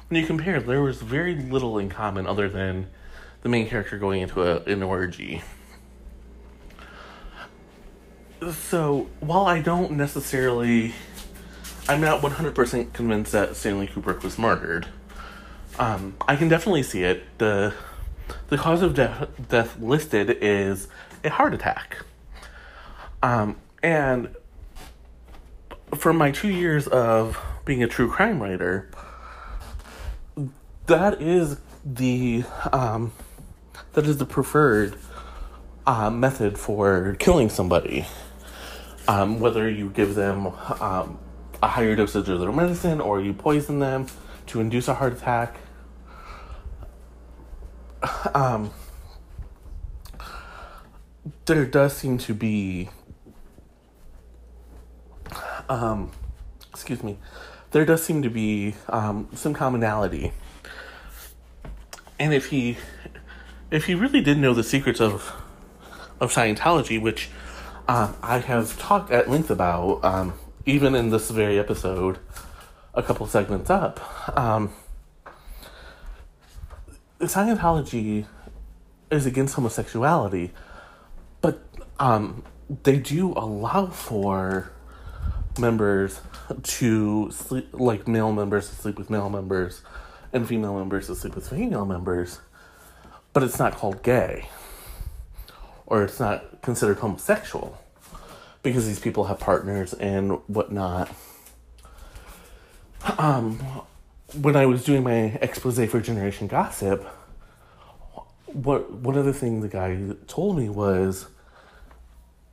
Speaker 1: when you compare, there was very little in common other than the main character going into a, an orgy. So, while I don't necessarily. I'm not 100% convinced that Stanley Kubrick was murdered. Um, I can definitely see it. The, the cause of death, death listed is a heart attack. Um, and from my two years of being a true crime writer, that is the um, that is the preferred uh, method for killing somebody. Um, whether you give them um, a higher dosage of their medicine or you poison them to induce a heart attack. Um, there does seem to be, um, excuse me, there does seem to be um, some commonality. And if he, if he really did know the secrets of, of Scientology, which uh, I have talked at length about, um, even in this very episode, a couple segments up. Um, Scientology is against homosexuality, but um, they do allow for members to sleep, like male members to sleep with male members, and female members to sleep with female members, but it's not called gay or it's not considered homosexual because these people have partners and whatnot. Um, when I was doing my expose for Generation Gossip, what one of the things the guy told me was,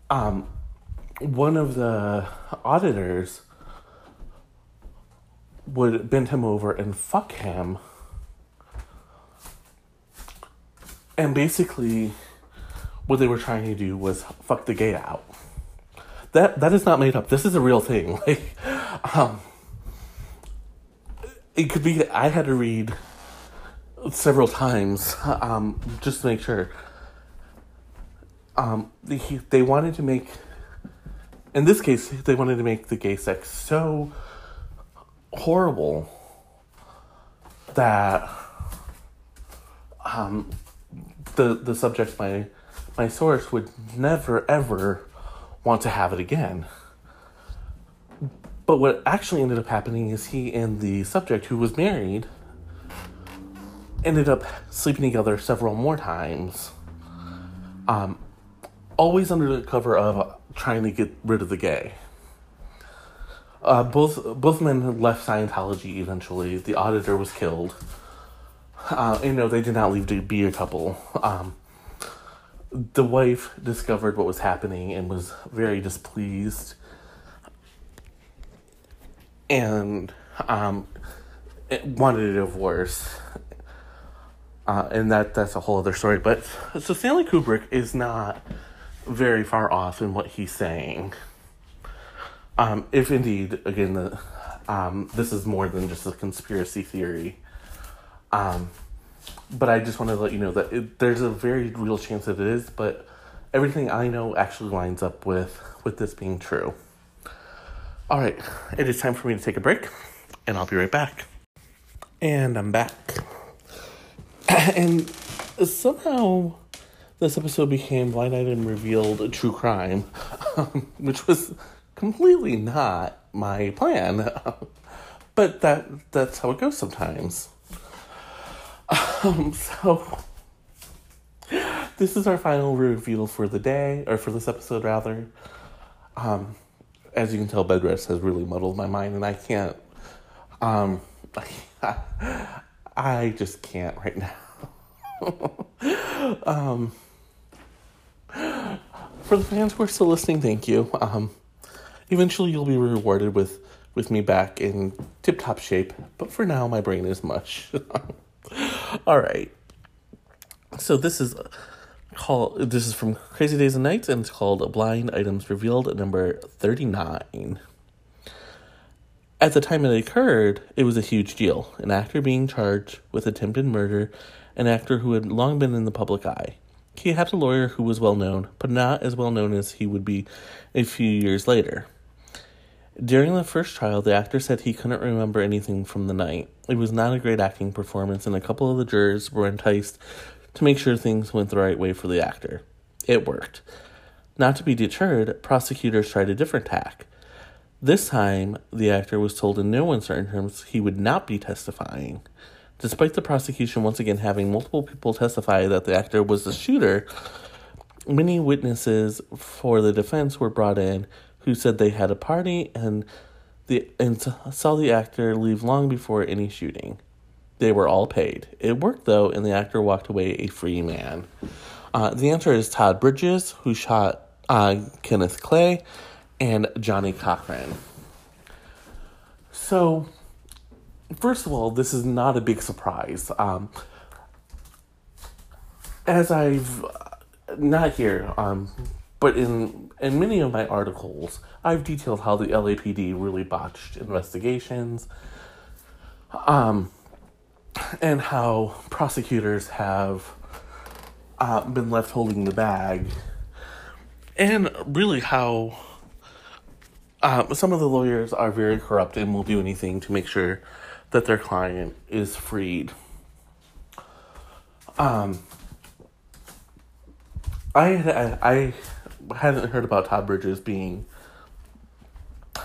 Speaker 1: um, one of the auditors would bend him over and fuck him. And basically, what they were trying to do was fuck the gay out. That that is not made up. This is a real thing. <laughs> Like, um, it could be. I had to read several times um, just to make sure. Um, they, they wanted to make, in this case, they wanted to make the gay sex so horrible that um, the the subject my my source would never ever want to have it again. But what actually ended up happening is he and the subject, who was married, ended up sleeping together several more times. Um, always under the cover of trying to get rid of the gay. Uh, both both men left Scientology eventually. The auditor was killed. Uh, you know, they did not leave to be a couple. Um, the wife discovered what was happening and was very displeased and um, wanted a divorce. Uh, and that that's a whole other story. But so Stanley Kubrick is not very far off in what he's saying. Um, if indeed, again, the, um, this is more than just a conspiracy theory. Um, but I just want to let you know that it, there's a very real chance that it is, but everything I know actually lines up with with this being true. All right, it is time for me to take a break, and I'll be right back. And I'm back. <clears throat> and somehow this episode became Blind Item Revealed True Crime, <laughs> which was completely not my plan. <laughs> but that that's how it goes sometimes. Um, <laughs> so this is our final reveal for the day, or for this episode rather. Um, as you can tell, bed rest has really muddled my mind, and I can't. Um, <laughs> I just can't right now. um, for the fans who are still listening, thank you. Um, eventually, you'll be rewarded with with me back in tip top shape, but for now, my brain is mush. <laughs> All right. So this is called. This is from Crazy Days and Nights, and it's called "Blind Items Revealed" number thirty nine. At the time it occurred, it was a huge deal. An actor being charged with attempted murder, an actor who had long been in the public eye. He had a lawyer who was well known, but not as well known as he would be a few years later. During the first trial, the actor said he couldn't remember anything from the night. It was not a great acting performance, and a couple of the jurors were enticed to make sure things went the right way for the actor. It worked. Not to be deterred, prosecutors tried a different tack. This time, the actor was told in no uncertain terms he would not be testifying. Despite the prosecution once again having multiple people testify that the actor was the shooter, many witnesses for the defense were brought in who said they had a party and the and saw the actor leave long before any shooting. They were all paid. It worked though, and the actor walked away a free man. Uh, the answer is Todd Bridges, who shot uh, Kenneth Clay, and Johnnie Cochran. So first of all, this is not a big surprise. Um, as I've not here, um, but in in many of my articles, I've detailed how the LAPD really botched investigations, um, and how prosecutors have uh, been left holding the bag, and really how. Uh, some of the lawyers are very corrupt and will do anything to make sure that their client is freed. Um, I, I hadn't heard about Todd Bridges being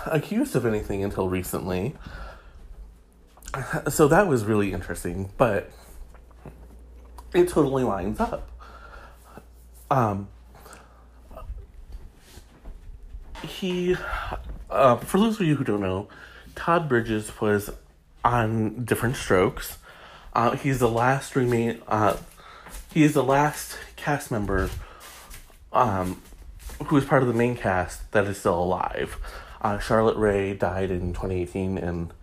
Speaker 1: accused of anything until recently. So that was really interesting, but it totally lines up. Um, he, uh, for those of you who don't know, Todd Bridges was on Diff'rent Strokes. Uh, he's the last remain. Uh, he is the last cast member, um, who is part of the main cast that is still alive. Uh, Charlotte Rae died in 2018, and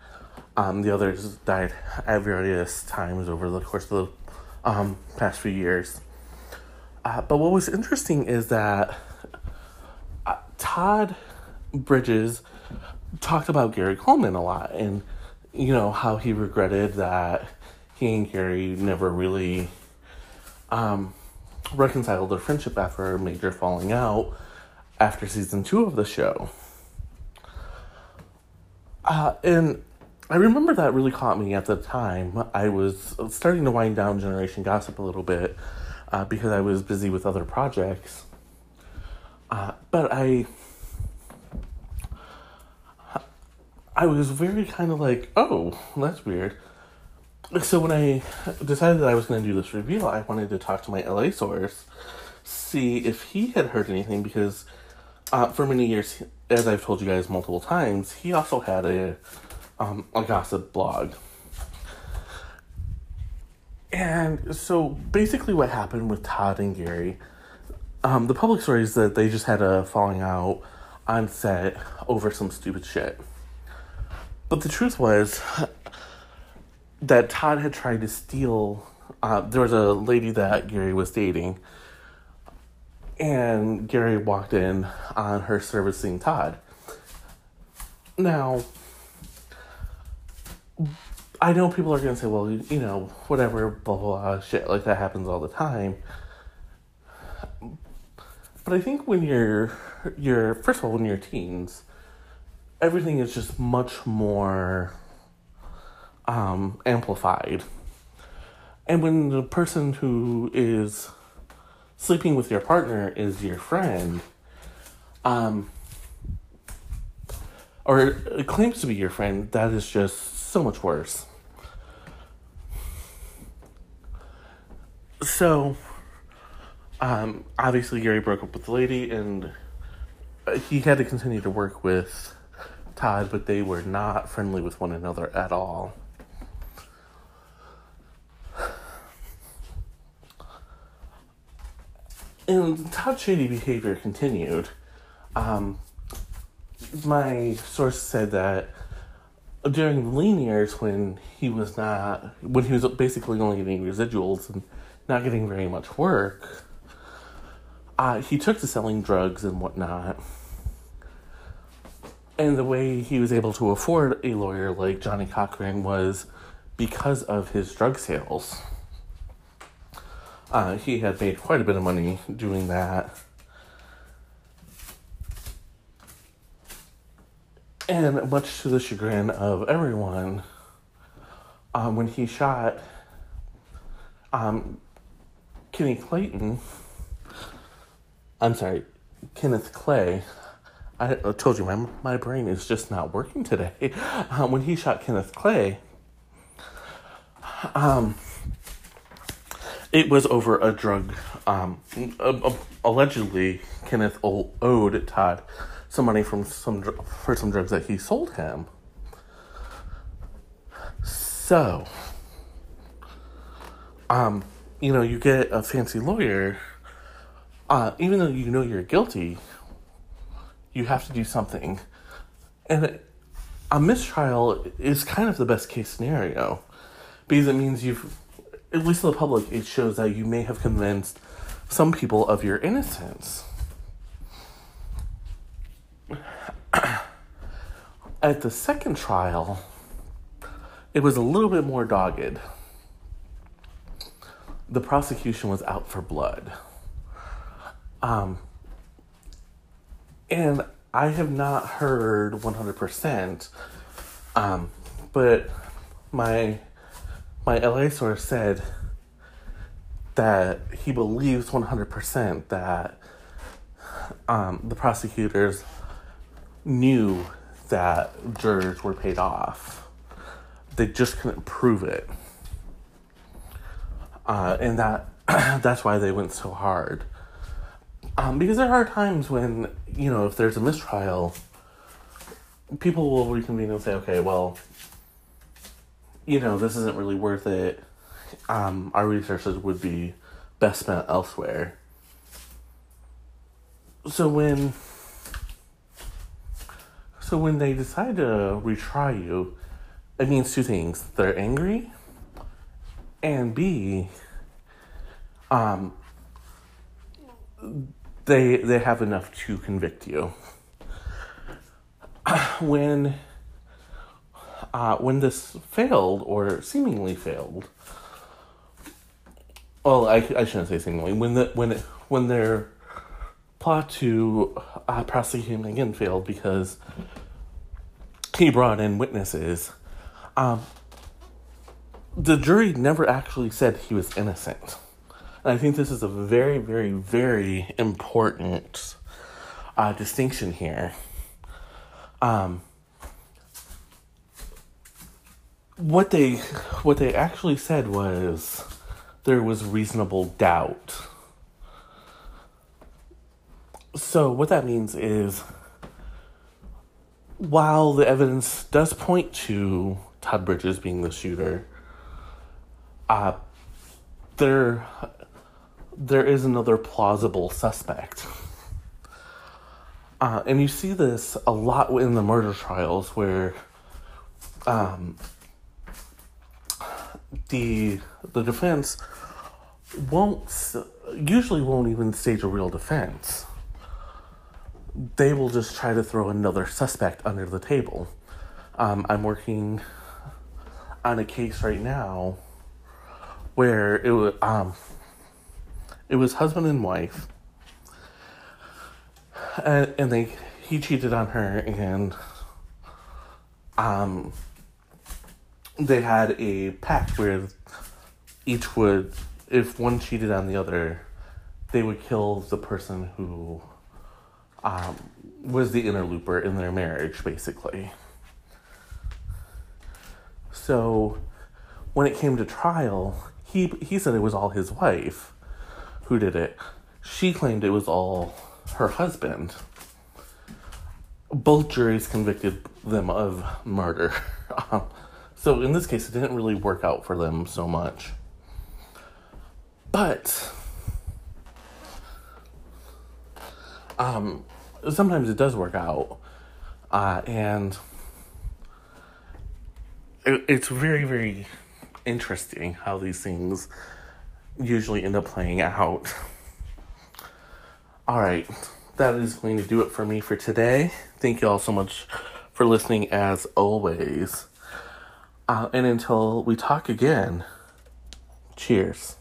Speaker 1: um, the others died at various times over the course of the um, past few years. Uh, but what was interesting is that uh, Todd Bridges talked about Gary Coleman a lot, and you know, how he regretted that he and Gary never really um, reconciled their friendship after a major falling out after season two of the show. Uh, and I remember that really caught me at the time. I was starting to wind down Generation Gossip a little bit uh, because I was busy with other projects. Uh, but I I was very kind of like, oh, that's weird. So when I decided that I was going to do this reveal, I wanted to talk to my LA source, see if he had heard anything because uh, for many years, as I've told you guys multiple times, he also had a um, a gossip blog. And so basically, what happened with Todd and Gary, um, the public story is that they just had a falling out on set over some stupid shit. But the truth was that Todd had tried to steal uh, there was a lady that Gary was dating, and Gary walked in on her servicing Todd. Now, I know people are going to say, well, you know, whatever, blah, blah, blah, shit like that happens all the time. But I think when you're, you're, first of all, when you're teens, everything is just much more um, amplified. And when the person who is sleeping with your partner is your friend, um, or claims to be your friend, that is just so much worse. So, um, obviously, Gary broke up with the lady, and he had to continue to work with Todd, but they were not friendly with one another at all. And Todd's shady behavior continued. Um, my source said that during the lean years, when he was not, when he was basically only getting residuals and not getting very much work, uh, he took to selling drugs and whatnot. And the way he was able to afford a lawyer like Johnnie Cochran was because of his drug sales. Uh, he had made quite a bit of money doing that. And much to the chagrin of everyone, um, when he shot um, Kenny Clayton, I'm sorry, Kenneth Clay, I, told you my, my brain is just not working today. Um, <laughs> when he shot Kenneth Clay, um, it was over a drug. Um, allegedly, Kenneth owed Todd some money from some for some drugs that he sold him. So, um, you know, you get a fancy lawyer. Uh, even though you know you're guilty, you have to do something, and a mistrial is kind of the best case scenario because it means you've at least to the public, it shows that you may have convinced some people of your innocence. <clears throat> At the second trial, it was a little bit more dogged. The prosecution was out for blood. Um, and I have not heard 100%, um, but my my LA source said that he believes 100% that um, the prosecutors knew that jurors were paid off. They just couldn't prove it. Uh, and that <clears throat> that's why they went so hard. Um, because there are times when, you know, if there's a mistrial, people will reconvene and say, okay, well, you know, this isn't really worth it. Um, our resources would be best spent elsewhere. So when so when they decide to retry you, it means two things. They're angry and B um they they have enough to convict you. <clears throat> when uh, when this failed or seemingly failed, well, I, I shouldn't say seemingly when the when it, when their plot to uh, prosecute him again failed because he brought in witnesses. Um, the jury never actually said he was innocent. And I think this is a very, very, very important uh, distinction here. Um, what they what they actually said was there was reasonable doubt. So what that means is while the evidence does point to Todd Bridges being the shooter, uh, there there is another plausible suspect. Uh, and you see this a lot in the murder trials where um, the the defense won't usually won't even stage a real defense. They will just try to throw another suspect under the table. Um, I'm working on a case right now where it was um, it was husband and wife, and, and they he cheated on her and um they had a pact where each would if one cheated on the other they would kill the person who um, was the interloper in their marriage basically. So when it came to trial he he said it was all his wife who did it. She claimed it was all her husband. Both juries convicted them of murder. <laughs> So in this case, it didn't really work out for them so much. But um, sometimes it does work out, uh, and it, it's very, very interesting how these things usually end up playing out. All right that is going to do it for me for today. Thank you all so much for listening as always. Uh, and until we talk again, cheers.